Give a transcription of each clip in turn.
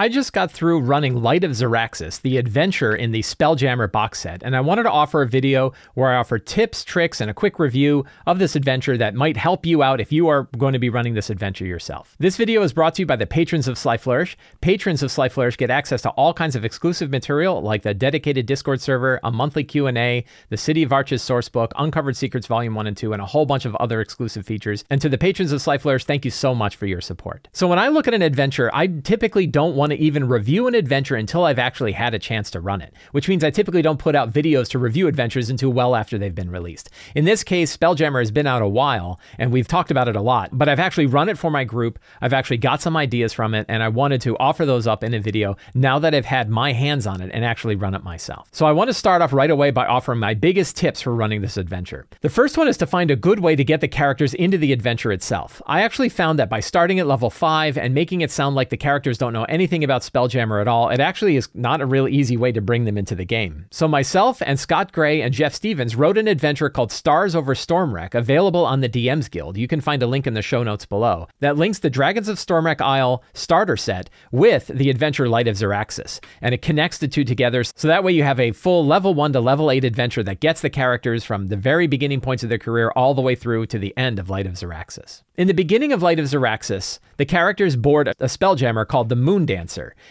I just got through running Light of Xaryxis, the adventure in the Spelljammer box set, and I wanted to offer a video where I offer tips, tricks, and a quick review of this adventure that might help you out if you are going to be running this adventure yourself. This video is brought to you by the patrons of Sly Flourish. Patrons of Sly Flourish get access to all kinds of exclusive material like the dedicated Discord server, a monthly Q&A, the City of Arches sourcebook, Uncovered Secrets Volume 1 and 2, and a whole bunch of other exclusive features. And to the patrons of Sly Flourish, thank you so much for your support. So when I look at an adventure, I typically don't want to even review an adventure until I've actually had a chance to run it, which means I typically don't put out videos to review adventures until well after they've been released. In this case, Spelljammer has been out a while, and we've talked about it a lot, but I've actually run it for my group. I've actually got some ideas from it, and I wanted to offer those up in a video now that I've had my hands on it and actually run it myself. So I want to start off right away by offering my biggest tips for running this adventure. The first one is to find a good way to get the characters into the adventure itself. I actually found that by starting at level 5 and making it sound like the characters don't know anything about Spelljammer at all, it actually is not a real easy way to bring them into the game. So myself and Scott Gray and Jeff Stevens wrote an adventure called Stars Over Stormwreck, available on the DM's Guild. You can find a link in the show notes below. That links the Dragons of Stormwreck Isle starter set with the adventure Light of Xaryxis, and it connects the two together so that way you have a full level 1 to level 8 adventure that gets the characters from the very beginning points of their career all the way through to the end of Light of Xaryxis. In the beginning of Light of Xaryxis, the characters board a spelljammer called the Moon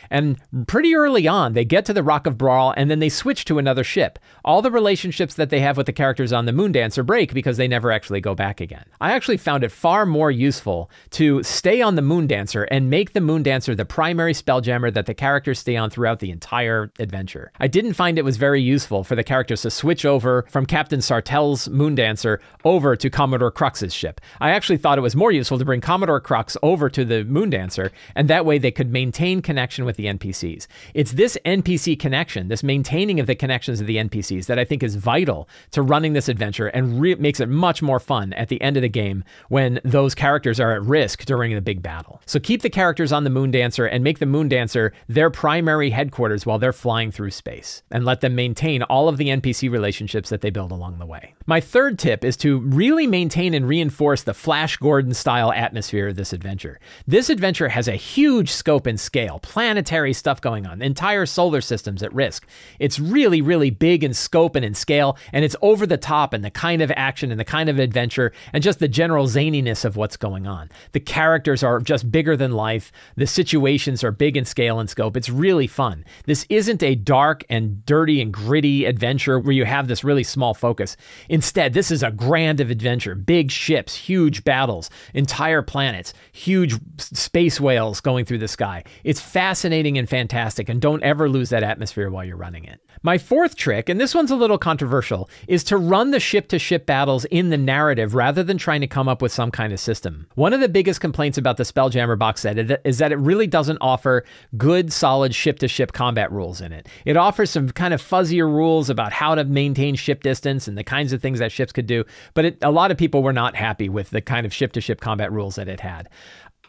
And pretty early on, they get to the Rock of Bral and then they switch to another ship. All the relationships that they have with the characters on the Moondancer break because they never actually go back again. I actually found it far more useful to stay on the Moondancer and make the Moondancer the primary spelljammer that the characters stay on throughout the entire adventure. I didn't find it was very useful for the characters to switch over from Captain Sartell's Moondancer over to Commodore Krux's ship. I actually thought it was more useful to bring Commodore Krux over to the Moondancer, and that way they could maintain connection with the NPCs. It's this NPC connection, this maintaining of the connections of the NPCs, that I think is vital to running this adventure and re- makes it much more fun at the end of the game when those characters are at risk during the big battle. So keep the characters on the Moondancer and make the Moondancer their primary headquarters while they're flying through space, and let them maintain all of the NPC relationships that they build along the way. My third tip is to really maintain and reinforce the Flash Gordon style atmosphere of this adventure. This adventure has a huge scope and scale, planetary stuff going on, entire solar systems at risk. It's really, really big in scope and in scale, and it's over the top in the kind of action and the kind of adventure and just the general zaniness of what's going on. The characters are just bigger than life, the situations are big in scale and scope. It's really fun. This isn't a dark and dirty and gritty adventure where you have this really small focus. Instead, this is a grand of adventure, big ships, huge battles, entire planets, huge space whales going through the sky. It's fascinating and fantastic, and don't ever lose that atmosphere while you're running it. My fourth trick, and this one's a little controversial, is to run the ship to ship battles in the narrative rather than trying to come up with some kind of system. One of the biggest complaints about the Spelljammer box set is that it really doesn't offer good, solid ship to ship combat rules in it. It offers some kind of fuzzier rules about how to maintain ship distance and the kinds of things that ships could do, but it, a lot of people were not happy with the kind of ship to ship combat rules that it had.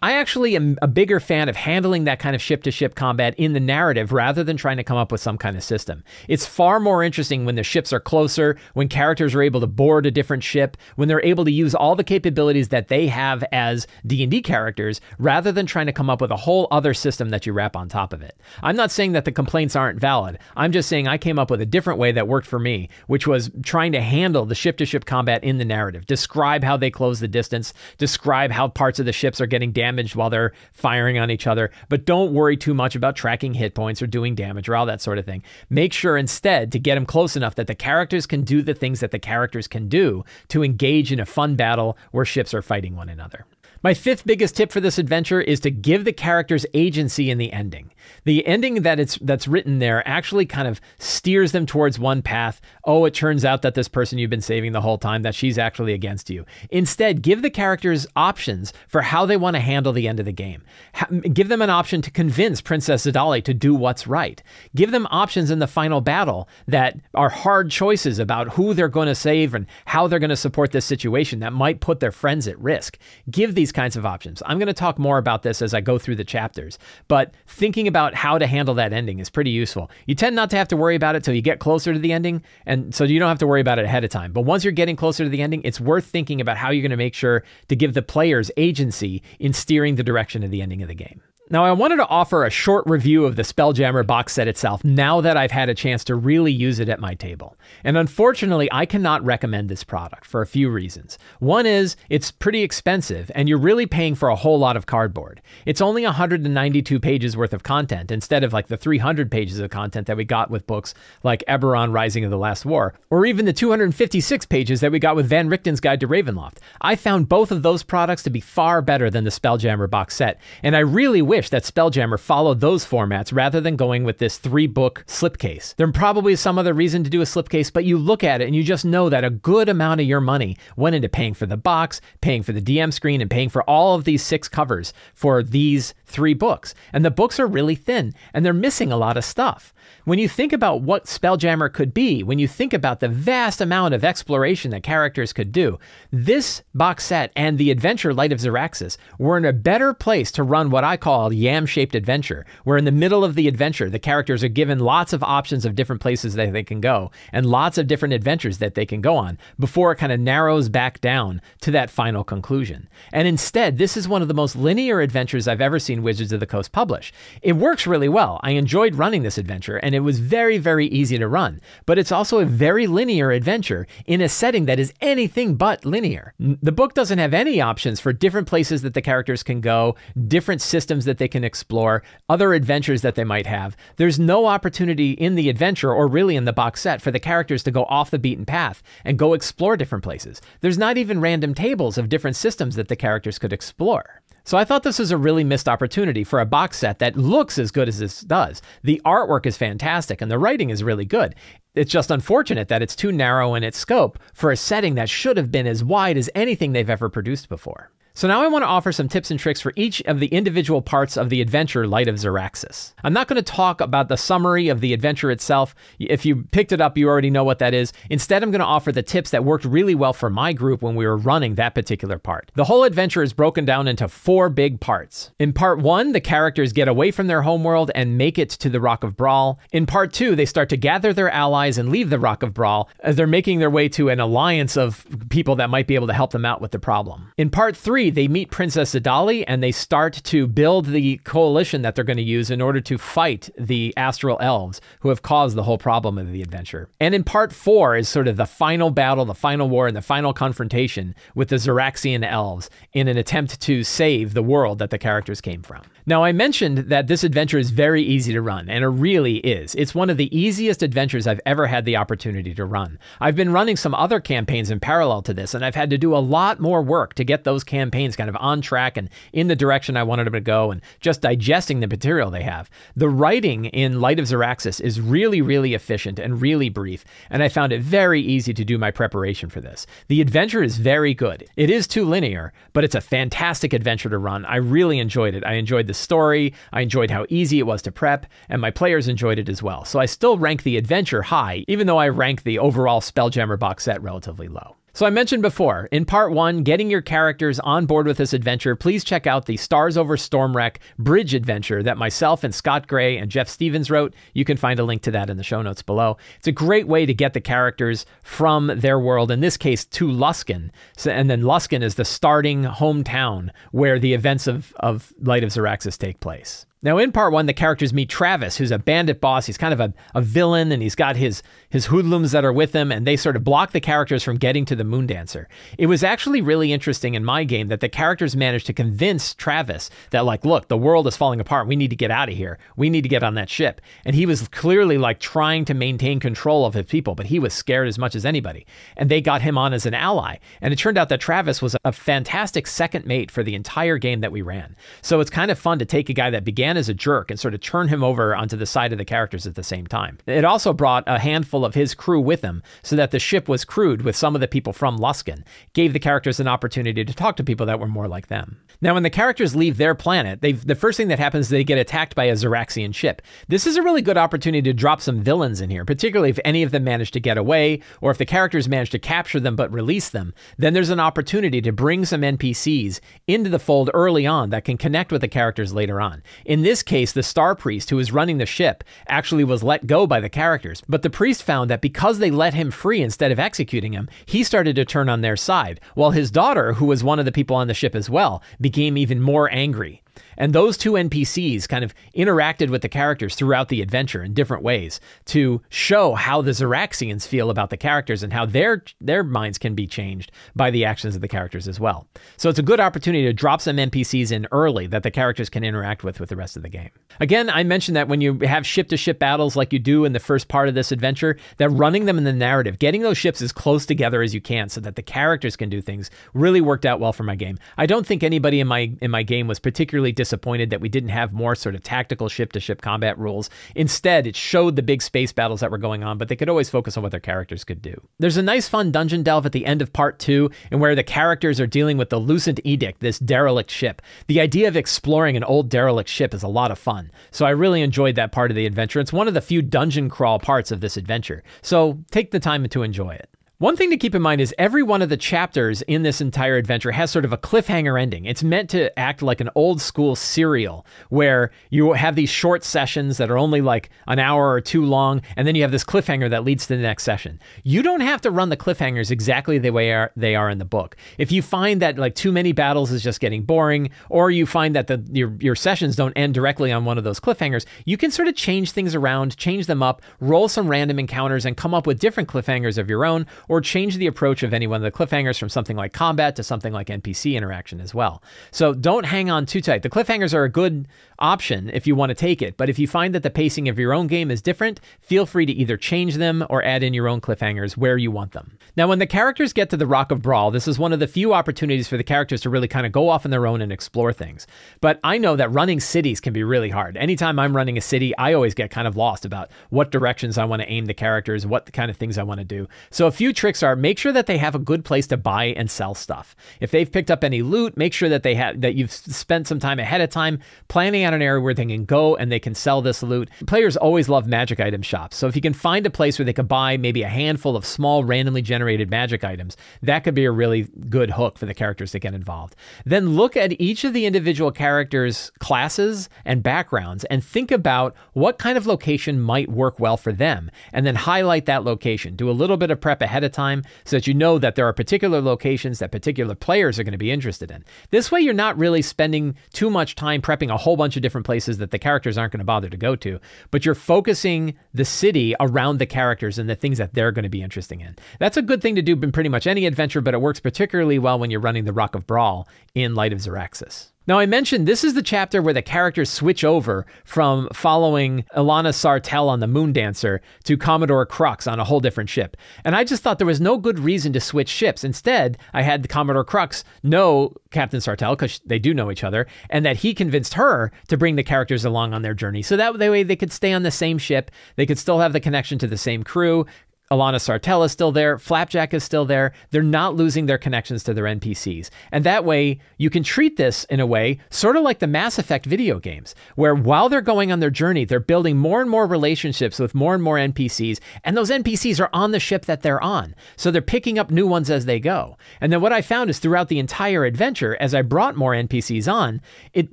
I actually am a bigger fan of handling that kind of ship to ship combat in the narrative rather than trying to come up with some kind of system. It's far more interesting when the ships are closer, when characters are able to board a different ship, when they're able to use all the capabilities that they have as D&D characters rather than trying to come up with a whole other system that you wrap on top of it. I'm not saying that the complaints aren't valid. I'm just saying I came up with a different way that worked for me, which was trying to handle the ship to ship combat in the narrative. Describe how they close the distance, describe how parts of the ships are getting damaged while they're firing on each other. But don't worry too much about tracking hit points or doing damage or all that sort of thing. Make sure instead to get them close enough that the characters can do the things that the characters can do to engage in a fun battle where ships are fighting one another. My fifth biggest tip for this adventure is to give the characters agency in the ending. The ending that it's that's written there actually kind of steers them towards one path. Oh, it turns out that this person you've been saving the whole time that she's actually against you. Instead, give the characters options for how they want to handle the end of the game. Ha- give them an option to convince Princess Zidali to do what's right. Give them options in the final battle that are hard choices about who they're going to save and how they're going to support this situation that might put their friends at risk. Give these these kinds of options. I'm going to talk more about this as I go through the chapters, but thinking about how to handle that ending is pretty useful. You tend not to have to worry about it till you get closer to the ending, and so you don't have to worry about it ahead of time. But once you're getting closer to the ending, it's worth thinking about how you're going to make sure to give the players agency in steering the direction of the ending of the game. Now, I wanted to offer a short review of the Spelljammer box set itself now that I've had a chance to really use it at my table. And unfortunately, I cannot recommend this product for a few reasons. One is it's pretty expensive, and you're really paying for a whole lot of cardboard. It's only 192 pages worth of content instead of like the 300 pages of content that we got with books like Eberron Rising of the Last War, or even the 256 pages that we got with Van Richten's Guide to Ravenloft. I found both of those products to be far better than the Spelljammer box set, and I really wish wish that Spelljammer followed those formats rather than going with this three book slipcase. There probably is some other reason to do a slipcase, but you look at it and you just know that a good amount of your money went into paying for the box, paying for the DM screen, and paying for all of these six covers for these three books. And the books are really thin and they're missing a lot of stuff. When you think about what Spelljammer could be, when you think about the vast amount of exploration that characters could do, this box set and the adventure Light of Xaryxis were in a better place to run what I call yam shaped adventure, where in the middle of the adventure, the characters are given lots of options of different places that they can go and lots of different adventures that they can go on before it kind of narrows back down to that final conclusion. And instead, this is one of the most linear adventures I've ever seen Wizards of the Coast publish. It works really well. I enjoyed running this adventure and it was very, very easy to run. But it's also a very linear adventure in a setting that is anything but linear. The book doesn't have any options for different places that the characters can go, different systems that they can explore, other adventures that they might have. There's no opportunity in the adventure or really in the box set for the characters to go off the beaten path and go explore different places. There's not even random tables of different systems that the characters could explore. So I thought this was a really missed opportunity for a box set that looks as good as this does. The artwork is fantastic and the writing is really good. It's just unfortunate that it's too narrow in its scope for a setting that should have been as wide as anything they've ever produced before. So now I want to offer some tips and tricks for each of the individual parts of the adventure Light of Xaryxis. I'm not going to talk about the summary of the adventure itself. If you picked it up, you already know what that is. Instead, I'm going to offer the tips that worked really well for my group when we were running that particular part. The whole adventure is broken down into four big parts. In part one, the characters get away from their homeworld and make it to the Rock of Bral. In part two, they start to gather their allies and leave the Rock of Bral as they're making their way to an alliance of people that might be able to help them out with the problem. In part three, three, they meet Princess Xedali and they start to build the coalition that they're going to use in order to fight the astral elves who have caused the whole problem of the adventure. And in part four is sort of the final battle, the final war, and the final confrontation with the Xaryxian elves in an attempt to save the world that the characters came from. Now, I mentioned that this adventure is very easy to run, and it really is. It's one of the easiest adventures I've ever had the opportunity to run. I've been running some other campaigns in parallel to this, and I've had to do a lot more work to get those campaigns kind of on track and in the direction I wanted them to go, and just digesting the material they have. The writing in Light of Xaryxis is really, really efficient and really brief, and I found it very easy to do my preparation for this. The adventure is very good. It is too linear, but it's a fantastic adventure to run. I really enjoyed it. I enjoyed the story, I enjoyed how easy it was to prep, and my players enjoyed it as well. So I still rank the adventure high, even though I rank the overall Spelljammer box set relatively low. So, I mentioned before, in part one, getting your characters on board with this adventure, please check out the Stars Over Stormwreck bridge adventure that myself and Scott Gray and Jeff Stevens wrote. You can find a link to that in the show notes below. It's a great way to get the characters from their world, in this case to Luskan. So, and then Luskan is the starting hometown where the events of, of Light of Xaryxis take place. Now, in part one, the characters meet Travis, who's a bandit boss. He's kind of a, a villain, and he's got his, his hoodlums that are with him, and they sort of block the characters from getting to the Moondancer. It was actually really interesting in my game that the characters managed to convince Travis that, like, look, the world is falling apart. We need to get out of here. We need to get on that ship. And he was clearly, like, trying to maintain control of his people, but he was scared as much as anybody. And they got him on as an ally. And it turned out that Travis was a fantastic second mate for the entire game that we ran. So it's kind of fun to take a guy that began as a jerk and sort of turn him over onto the side of the characters at the same time. It also brought a handful of his crew with him so that the ship was crewed with some of the people from Luskan, gave the characters an opportunity to talk to people that were more like them. Now, when the characters leave their planet, the first thing that happens is they get attacked by a Xaryxian ship. This is a really good opportunity to drop some villains in here, particularly if any of them manage to get away or if the characters manage to capture them but release them. Then there's an opportunity to bring some NPCs into the fold early on that can connect with the characters later on. In in this case, the Star Priest, who was running the ship, actually was let go by the characters. But the priest found that because they let him free instead of executing him, he started to turn on their side, while his daughter, who was one of the people on the ship as well, became even more angry. And those two NPCs kind of interacted with the characters throughout the adventure in different ways to show how the Xaryxians feel about the characters and how their their minds can be changed by the actions of the characters as well. So it's a good opportunity to drop some NPCs in early that the characters can interact with with the rest of the game. Again, I mentioned that when you have ship to ship battles like you do in the first part of this adventure, that running them in the narrative, getting those ships as close together as you can so that the characters can do things really worked out well for my game. I don't think anybody in my in my game was particularly disappointed that we didn't have more sort of tactical ship to ship combat rules. Instead, it showed the big space battles that were going on, but they could always focus on what their characters could do. There's a nice fun dungeon delve at the end of part 2 and where the characters are dealing with the Lucent Edict, this derelict ship. The idea of exploring an old derelict ship is a lot of fun. So I really enjoyed that part of the adventure. It's one of the few dungeon crawl parts of this adventure. So take the time to enjoy it. One thing to keep in mind is every one of the chapters in this entire adventure has sort of a cliffhanger ending. It's meant to act like an old school serial where you have these short sessions that are only like an hour or two long, and then you have this cliffhanger that leads to the next session. You don't have to run the cliffhangers exactly the way they are in the book. If you find that like too many battles is just getting boring, or you find that the your, your sessions don't end directly on one of those cliffhangers, you can sort of change things around, change them up, roll some random encounters, and come up with different cliffhangers of your own or change the approach of any one of the cliffhangers from something like combat to something like NPC interaction as well. So don't hang on too tight. The cliffhangers are a good option if you want to take it, but if you find that the pacing of your own game is different, feel free to either change them or add in your own cliffhangers where you want them. Now, when the characters get to the Rock of Bral, this is one of the few opportunities for the characters to really kind of go off on their own and explore things. But I know that running cities can be really hard. Anytime I'm running a city, I always get kind of lost about what directions I want to aim the characters, what kind of things I want to do. So a few tricks are make sure that they have a good place to buy and sell stuff. If they've picked up any loot, make sure that they have that you've spent some time ahead of time planning out an area where they can go and they can sell this loot. Players always love magic item shops. So if you can find a place where they could buy maybe a handful of small randomly generated magic items, that could be a really good hook for the characters to get involved. Then look at each of the individual characters' classes and backgrounds and think about what kind of location might work well for them and then highlight that location. Do a little bit of prep ahead of time so that you know that there are particular locations that particular players are going to be interested in. This way, you're not really spending too much time prepping a whole bunch of different places that the characters aren't going to bother to go to, but you're focusing the city around the characters and the things that they're going to be interested in. That's a good thing to do in pretty much any adventure, but it works particularly well when you're running the Rock of Bral in Light of Xaryxis. Now, I mentioned this is the chapter where the characters switch over from following Ilana Sartell on the Moondancer to Commodore Krux on a whole different ship. And I just thought there was no good reason to switch ships. Instead, I had Commodore Krux know Captain Sartell, because they do know each other, and that he convinced her to bring the characters along on their journey. So that way they could stay on the same ship, they could still have the connection to the same crew, Ilana Sartell is still there, Flapjack is still there. They're not losing their connections to their NPCs. And that way, you can treat this in a way sort of like the Mass Effect video games, where while they're going on their journey, they're building more and more relationships with more and more NPCs, and those NPCs are on the ship that they're on. So they're picking up new ones as they go. And then what I found is throughout the entire adventure, as I brought more NPCs on, it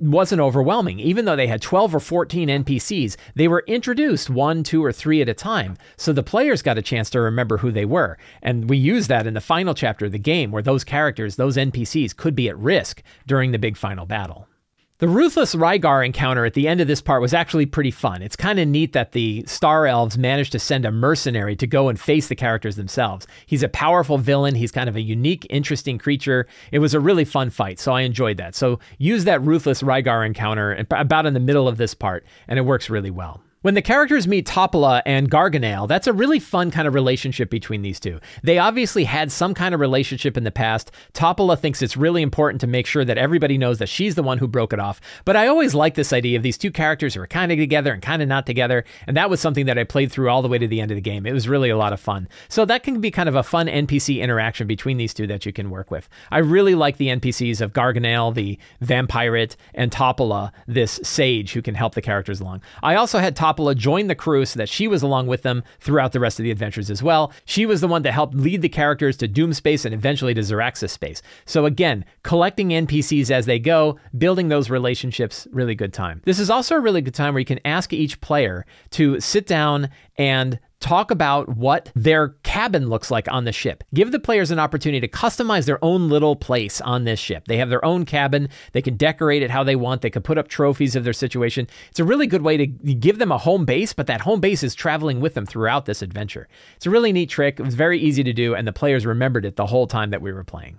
wasn't overwhelming. Even though they had 12 or 14 NPCs, they were introduced one, two, or three at a time. So the players got a chance to remember who they were. And we use that in the final chapter of the game where those characters, those NPCs, could be at risk during the big final battle. The Ruthless Rygar encounter at the end of this part was actually pretty fun. It's kind of neat that the Star Elves managed to send a mercenary to go and face the characters themselves. He's a powerful villain. He's kind of a unique, interesting creature. It was a really fun fight, so I enjoyed that. So use that Ruthless Rygar encounter about in the middle of this part, and it works really well. When the characters meet Topola and Garganale, that's a really fun kind of relationship between these two. They obviously had some kind of relationship in the past. Topola thinks it's really important to make sure that everybody knows that she's the one who broke it off. But I always like this idea of these two characters who are kind of together and kind of not together. And that was something that I played through all the way to the end of the game. It was really a lot of fun. So that can be kind of a fun NPC interaction between these two that you can work with. I really like the NPCs of Garganale, the vampirate, and Topola, this sage who can help the characters along. I also had Topola joined the crew so that she was along with them throughout the rest of the adventures as well. She was the one that helped lead the characters to Doom Space and eventually to Xaryxis Space. So again, collecting NPCs as they go, building those relationships, really good time. This is also a really good time where you can ask each player to sit down and talk about what their cabin looks like on the ship. Give the players an opportunity to customize their own little place on this ship. They have their own cabin. They can decorate it how they want. They can put up trophies of their situation. It's a really good way to give them a home base, but that home base is traveling with them throughout this adventure. It's a really neat trick. It was very easy to do, and the players remembered it the whole time that we were playing.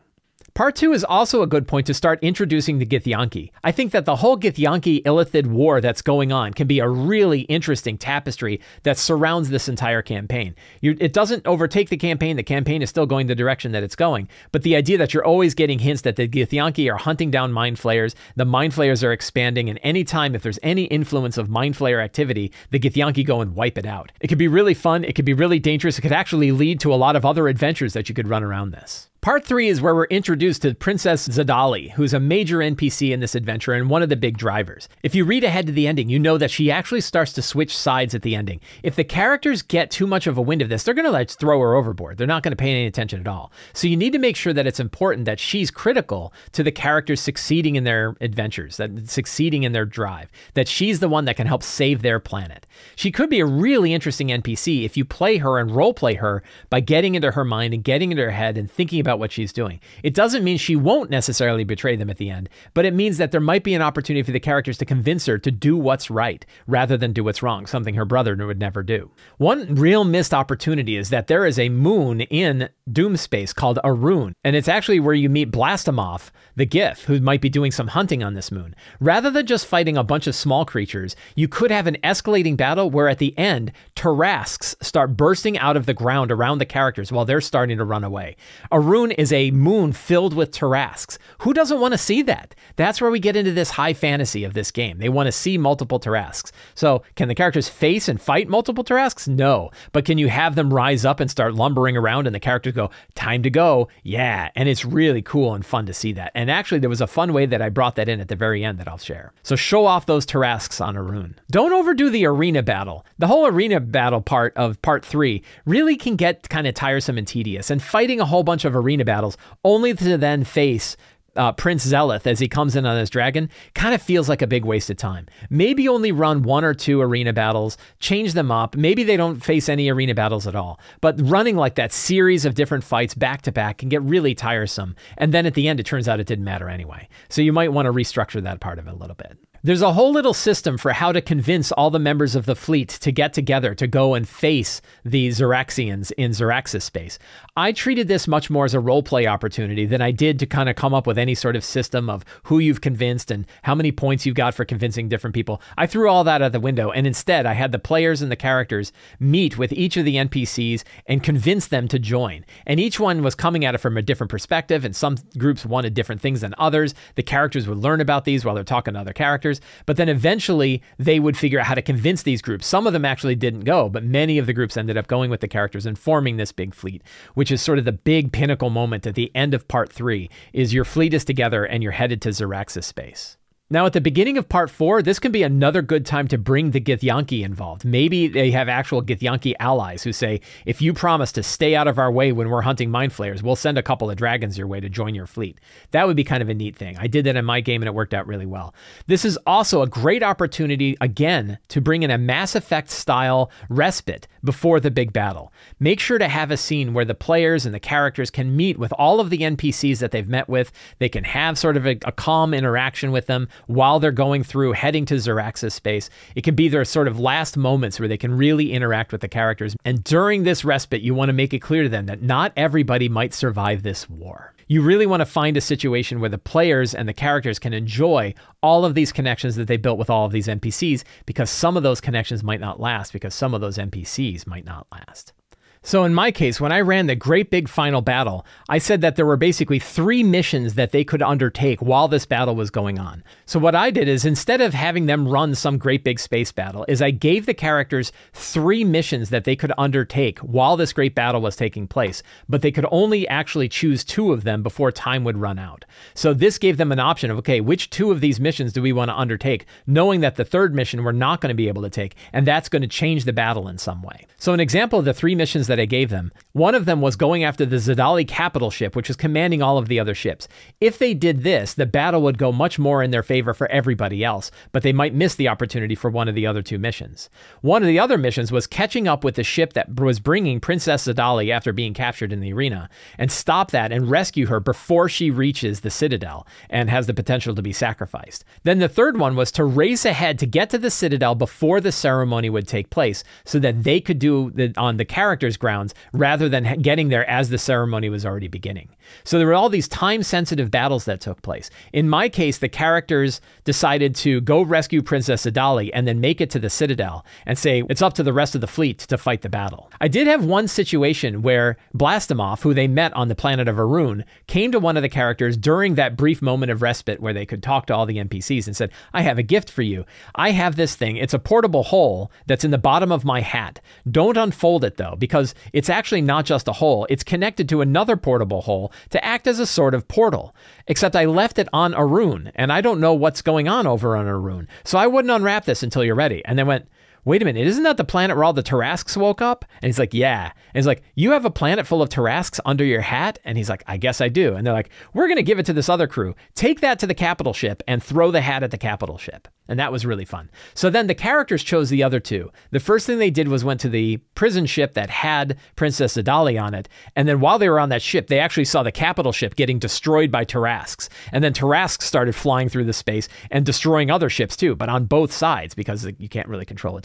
Part two is also a good point to start introducing the Githyanki. I think that the whole Githyanki Illithid war that's going on can be a really interesting tapestry that surrounds this entire campaign. You, it doesn't overtake the campaign, the campaign is still going the direction that it's going, but the idea that you're always getting hints that the Githyanki are hunting down mind flayers, the mind flayers are expanding, and anytime if there's any influence of mind flayer activity, the Githyanki go and wipe it out. It could be really fun, it could be really dangerous, it could actually lead to a lot of other adventures that you could run around this. Part three is where we're introduced to Princess Xedali, who's a major NPC in this adventure and one of the big drivers. If you read ahead to the ending, you know that she actually starts to switch sides at the ending. If the characters get too much of a wind of this, they're going to throw her overboard. They're not going to pay any attention at all. So you need to make sure that it's important that she's critical to the characters succeeding in their adventures, that succeeding in their drive, that she's the one that can help save their planet. She could be a really interesting NPC if you play her and role play her by getting into her mind and getting into her head and thinking about about what she's doing. It doesn't mean she won't necessarily betray them at the end, but it means that there might be an opportunity for the characters to convince her to do what's right rather than do what's wrong, something her brother would never do. One real missed opportunity is that there is a moon in Doomspace called Arun, and it's actually where you meet Blastomoth, the Gith, who might be doing some hunting on this moon. Rather than just fighting a bunch of small creatures, you could have an escalating battle where at the end, Tarrasques start bursting out of the ground around the characters while they're starting to run away. Arun moon is a moon filled with Tarrasques. Who doesn't want to see that? That's where we get into this high fantasy of this game. They want to see multiple Tarrasques. So, can the characters face and fight multiple Tarrasques? No. But can you have them rise up and start lumbering around and the characters go, time to go? Yeah. And it's really cool and fun to see that. And actually, there was a fun way that I brought that in at the very end that I'll share. So, show off those Tarrasques on a Arun. Don't overdo the arena battle. The whole arena battle part of part three really can get kind of tiresome and tedious. And fighting a whole bunch of arena arena battles, only to then face uh, Prince Xeleth as he comes in on his dragon kind of feels like a big waste of time. Maybe only run one or two arena battles, change them up. Maybe they don't face any arena battles at all. But running like that series of different fights back to back can get really tiresome. And then at the end, it turns out it didn't matter anyway. So you might want to restructure that part of it a little bit. There's a whole little system for how to convince all the members of the fleet to get together to go and face the Xaryxians in Xaryxis space. I treated this much more as a roleplay opportunity than I did to kind of come up with any sort of system of who you've convinced and how many points you've got for convincing different people. I threw all that out the window, and instead I had the players and the characters meet with each of the NPCs and convince them to join. And each one was coming at it from a different perspective, and some groups wanted different things than others. The characters would learn about these while they're talking to other characters But then eventually they would figure out how to convince these groups. Some of them actually didn't go, but many of the groups ended up going with the characters and forming this big fleet, which is sort of the big pinnacle moment at the end of part three is your fleet is together and you're headed to Xaryxis space. Now, at the beginning of part four, this can be another good time to bring the Githyanki involved. Maybe they have actual Githyanki allies who say, if you promise to stay out of our way when we're hunting mind flayers, we'll send a couple of dragons your way to join your fleet. That would be kind of a neat thing. I did that in my game and it worked out really well. This is also a great opportunity, again, to bring in a Mass Effect style respite before the big battle. Make sure to have a scene where the players and the characters can meet with all of the NPCs that they've met with. They can have sort of a, a calm interaction with them while they're going through heading to Xaryxis space. It can be their sort of last moments where they can really interact with the characters. And during this respite, you want to make it clear to them that not everybody might survive this war. You really want to find a situation where the players and the characters can enjoy all of these connections that they built with all of these NPCs because some of those connections might not last because some of those NPCs might not last. So, in my case, when I ran the great big final battle, I said that there were basically three missions that they could undertake while this battle was going on. So, what I did is instead of having them run some great big space battle, is I gave the characters three missions that they could undertake while this great battle was taking place, but they could only actually choose two of them before time would run out. So, this gave them an option of okay, which two of these missions do we want to undertake, knowing that the third mission we're not going to be able to take, and that's going to change the battle in some way. So, an example of the three missions that I gave them. One of them was going after the Xedali capital ship, which was commanding all of the other ships. If they did this, the battle would go much more in their favor for everybody else, but they might miss the opportunity for one of the other two missions. One of the other missions was catching up with the ship that was bringing Princess Xedali after being captured in the arena and stop that and rescue her before she reaches the Citadel and has the potential to be sacrificed. Then the third one was to race ahead to get to the Citadel before the ceremony would take place so that they could do the, on the character's grounds rather than getting there as the ceremony was already beginning. So there were all these time sensitive battles that took place. In my case, the characters decided to go rescue Princess Xedali and then make it to the Citadel and say it's up to the rest of the fleet to fight the battle. I did have one situation where Blastimov, who they met on the planet of Arun, came to one of the characters during that brief moment of respite where they could talk to all the NPCs and said, I have a gift for you. I have this thing. It's a portable hole that's in the bottom of my hat. Don't unfold it though, because it's actually not just a hole, it's connected to another portable hole to act as a sort of portal. Except I left it on Arun, and I don't know what's going on over on Arun. So I wouldn't unwrap this until you're ready. And they went, wait a minute, isn't that the planet where all the Tarrasques woke up? And he's like, yeah. And he's like, you have a planet full of Tarrasques under your hat? And he's like, I guess I do. And they're like, we're going to give it to this other crew. Take that to the capital ship and throw the hat at the capital ship. And that was really fun. So then the characters chose the other two. The first thing they did was went to the prison ship that had Princess Xedali on it. And then while they were on that ship, they actually saw the capital ship getting destroyed by Tarrasques. And then Tarrasques started flying through the space and destroying other ships too, but on both sides because you can't really control a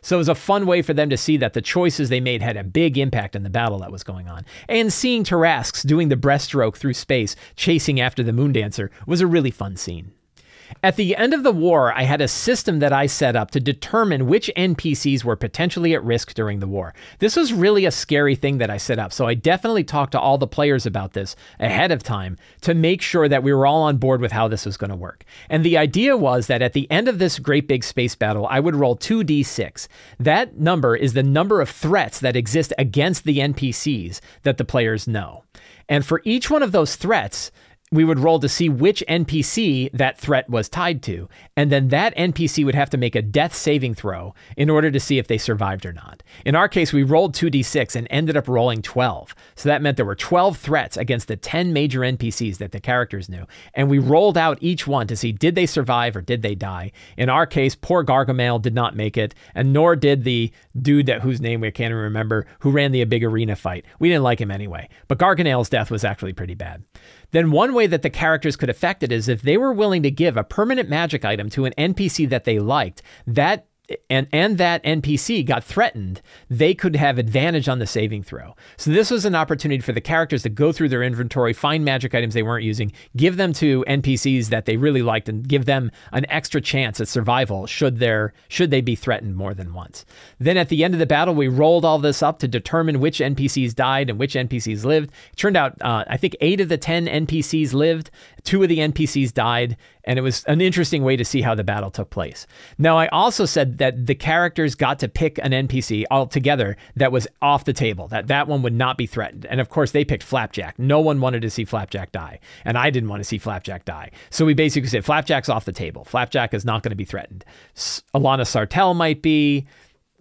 So it was a fun way for them to see that the choices they made had a big impact in the battle that was going on. And seeing Tarrasques doing the breaststroke through space, chasing after the Moondancer, was a really fun scene. At the end of the war, I had a system that I set up to determine which NPCs were potentially at risk during the war. This was really a scary thing that I set up, so I definitely talked to all the players about this ahead of time to make sure that we were all on board with how this was going to work. And the idea was that at the end of this great big space battle, I would roll 2d6. That number is the number of threats that exist against the NPCs that the players know. And for each one of those threats, we would roll to see which NPC that threat was tied to. And then that NPC would have to make a death saving throw in order to see if they survived or not. In our case, we rolled 2d6 and ended up rolling 12. So that meant there were 12 threats against the 10 major NPCs that the characters knew. And we rolled out each one to see did they survive or did they die. In our case, poor Gargamel did not make it, and nor did the dude that whose name we can't even remember who ran the big arena fight. We didn't like him anyway. But Garganel's death was actually pretty bad then one way that the characters could affect it is if they were willing to give a permanent magic item to an NPC that they liked, that and and that NPC got threatened, they could have advantage on the saving throw. So this was an opportunity for the characters to go through their inventory, find magic items they weren't using, give them to NPCs that they really liked, and give them an extra chance at survival should their should they be threatened more than once. Then at the end of the battle, we rolled all this up to determine which NPCs died and which NPCs lived. It turned out, uh, I think eight of the ten NPCs lived, two of the NPCs died, and it was an interesting way to see how the battle took place. Now, I also said that the characters got to pick an NPC altogether that was off the table, that that one would not be threatened. And of course, they picked Flapjack. No one wanted to see Flapjack die, and I didn't want to see Flapjack die. So we basically said Flapjack's off the table. Flapjack is not going to be threatened. Alana Sartell might be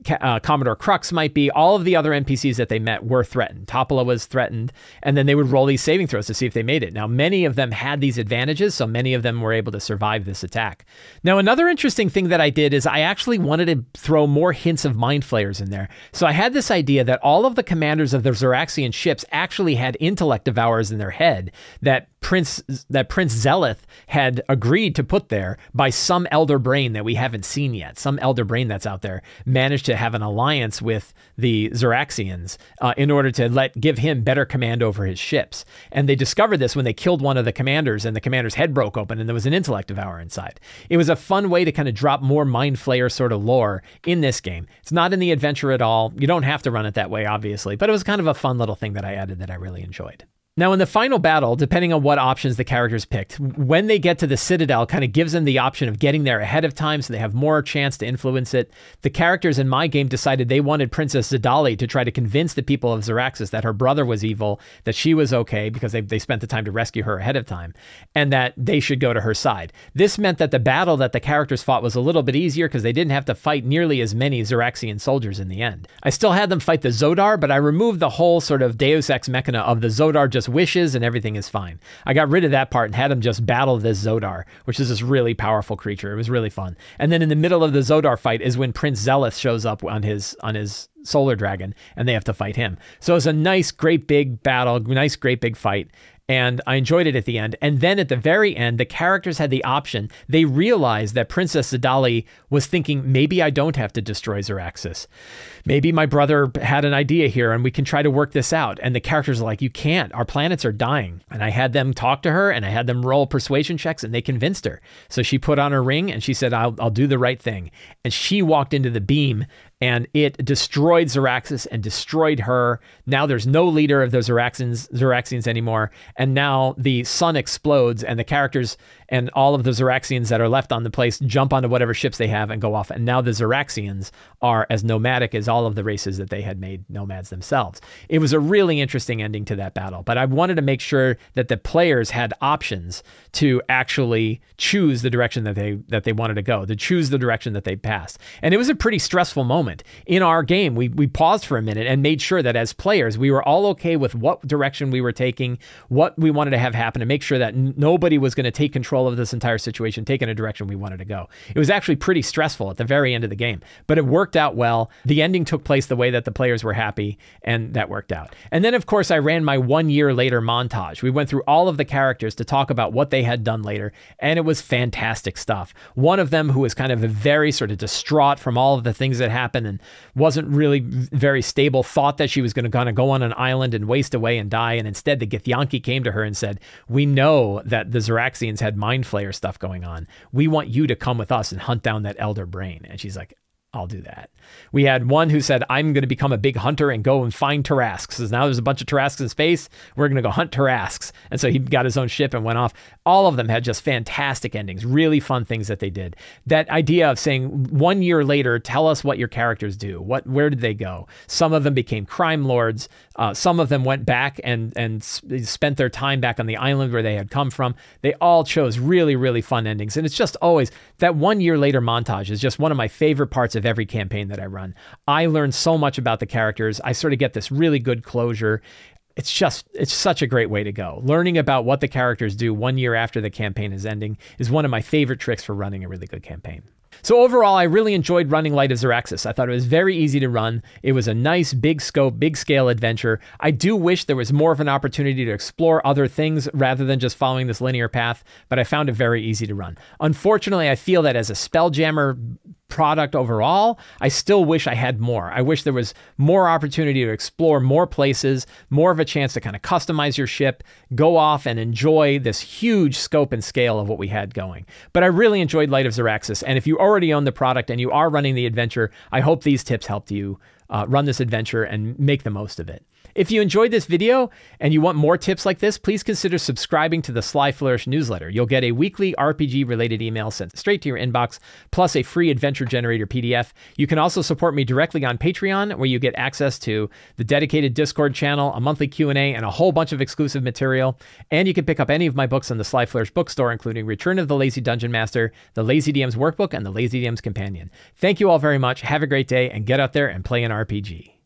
uh, Commodore Krux might be. All of the other NPCs that they met were threatened. Topola was threatened, and then they would roll these saving throws to see if they made it. Now, many of them had these advantages, so many of them were able to survive this attack. Now, another interesting thing that I did is I actually wanted to throw more hints of mind flayers in there. So I had this idea that all of the commanders of the Xaryxian ships actually had intellect devourers in their head that Prince that Prince Xeleth had agreed to put there by some elder brain that we haven't seen yet. Some elder brain that's out there managed to have an alliance with the Xaryxians uh, in order to let give him better command over his ships. And they discovered this when they killed one of the commanders, and the commander's head broke open, and there was an intellect devourer inside. It was a fun way to kind of drop more mind flayer sort of lore in this game. It's not in the adventure at all. You don't have to run it that way, obviously, but it was kind of a fun little thing that I added that I really enjoyed. Now, in the final battle, depending on what options the characters picked, when they get to the Citadel, kind of gives them the option of getting there ahead of time so they have more chance to influence it. The characters in my game decided they wanted Princess Xedali to try to convince the people of Xaryxis that her brother was evil, that she was okay because they, they spent the time to rescue her ahead of time, and that they should go to her side. This meant that the battle that the characters fought was a little bit easier because they didn't have to fight nearly as many Xaryxian soldiers in the end. I still had them fight the Zodar, but I removed the whole sort of Deus Ex Machina of the Zodar just wishes and everything is fine. I got rid of that part and had him just battle this Zodar, which is this really powerful creature. It was really fun. And then in the middle of the Zodar fight is when Prince Xeleth shows up on his on his solar dragon and they have to fight him. So it's a nice, great big battle, nice, great big fight and I enjoyed it at the end. And then at the very end, the characters had the option. They realized that Princess Xedali was thinking, maybe I don't have to destroy Xaryxis. Maybe my brother had an idea here and we can try to work this out. And the characters are like, you can't. Our planets are dying. And I had them talk to her and I had them roll persuasion checks and they convinced her. So she put on her ring and she said, I'll, I'll do the right thing. And she walked into the beam and it destroyed Xaryxis and destroyed her. Now there's no leader of those Xaryxians anymore, and now the sun explodes, and the characters and all of the Xaryxians that are left on the place jump onto whatever ships they have and go off. And now the Xaryxians are as nomadic as all of the races that they had made nomads themselves. It was a really interesting ending to that battle, but I wanted to make sure that the players had options to actually choose the direction that they that they wanted to go, to choose the direction that they passed. And it was a pretty stressful moment in our game. We we paused for a minute and made sure that as players we were all okay with what direction we were taking, what we wanted to have happen, to make sure that nobody was going to take control control of this entire situation, take in a direction we wanted to go. It was actually pretty stressful at the very end of the game, but it worked out well. The ending took place the way that the players were happy, and that worked out. And then, of course, I ran my one year later montage. We went through all of the characters to talk about what they had done later, and it was fantastic stuff. One of them, who was kind of very sort of distraught from all of the things that happened and wasn't really very stable, thought that she was going to kind of go on an island and waste away and die. And instead, the Githyanki came to her and said, We know that the Xaryxians had mind flayer stuff going on. We want you to come with us and hunt down that elder brain. And she's like, I'll do that. We had one who said, I'm going to become a big hunter and go and find Tarrasques. So now there's a bunch of Tarrasques in space. We're going to go hunt Tarrasques. And so he got his own ship and went off. All of them had just fantastic endings, really fun things that they did. That idea of saying, one year later, tell us what your characters do. What, where did they go? Some of them became crime lords. Uh, some of them went back and, and spent their time back on the island where they had come from. They all chose really, really fun endings. And it's just always that one year later montage is just one of my favorite parts of every campaign that I run. I learn so much about the characters. I sort of get this really good closure. It's just, it's such a great way to go. Learning about what the characters do one year after the campaign is ending is one of my favorite tricks for running a really good campaign. So overall, I really enjoyed running Light of Xaryxis. I thought it was very easy to run. It was a nice, big scope, big scale adventure. I do wish there was more of an opportunity to explore other things rather than just following this linear path, but I found it very easy to run. Unfortunately, I feel that as a Spelljammer product overall, I still wish I had more. I wish there was more opportunity to explore more places, more of a chance to kind of customize your ship, go off and enjoy this huge scope and scale of what we had going. But I really enjoyed Light of Xaryxis, and if you already own the product and you are running the adventure, I hope these tips helped you uh, run this adventure and make the most of it. If you enjoyed this video and you want more tips like this, please consider subscribing to the Sly Flourish newsletter. You'll get a weekly RPG related email sent straight to your inbox, plus a free adventure generator PDF. You can also support me directly on Patreon, where you get access to the dedicated Discord channel, a monthly Q&A, and a whole bunch of exclusive material. And you can pick up any of my books on the Sly Flourish bookstore, including Return of the Lazy Dungeon Master, the Lazy DM's Workbook, and the Lazy DM's Companion. Thank you all very much. Have a great day, and get out there and play an RPG.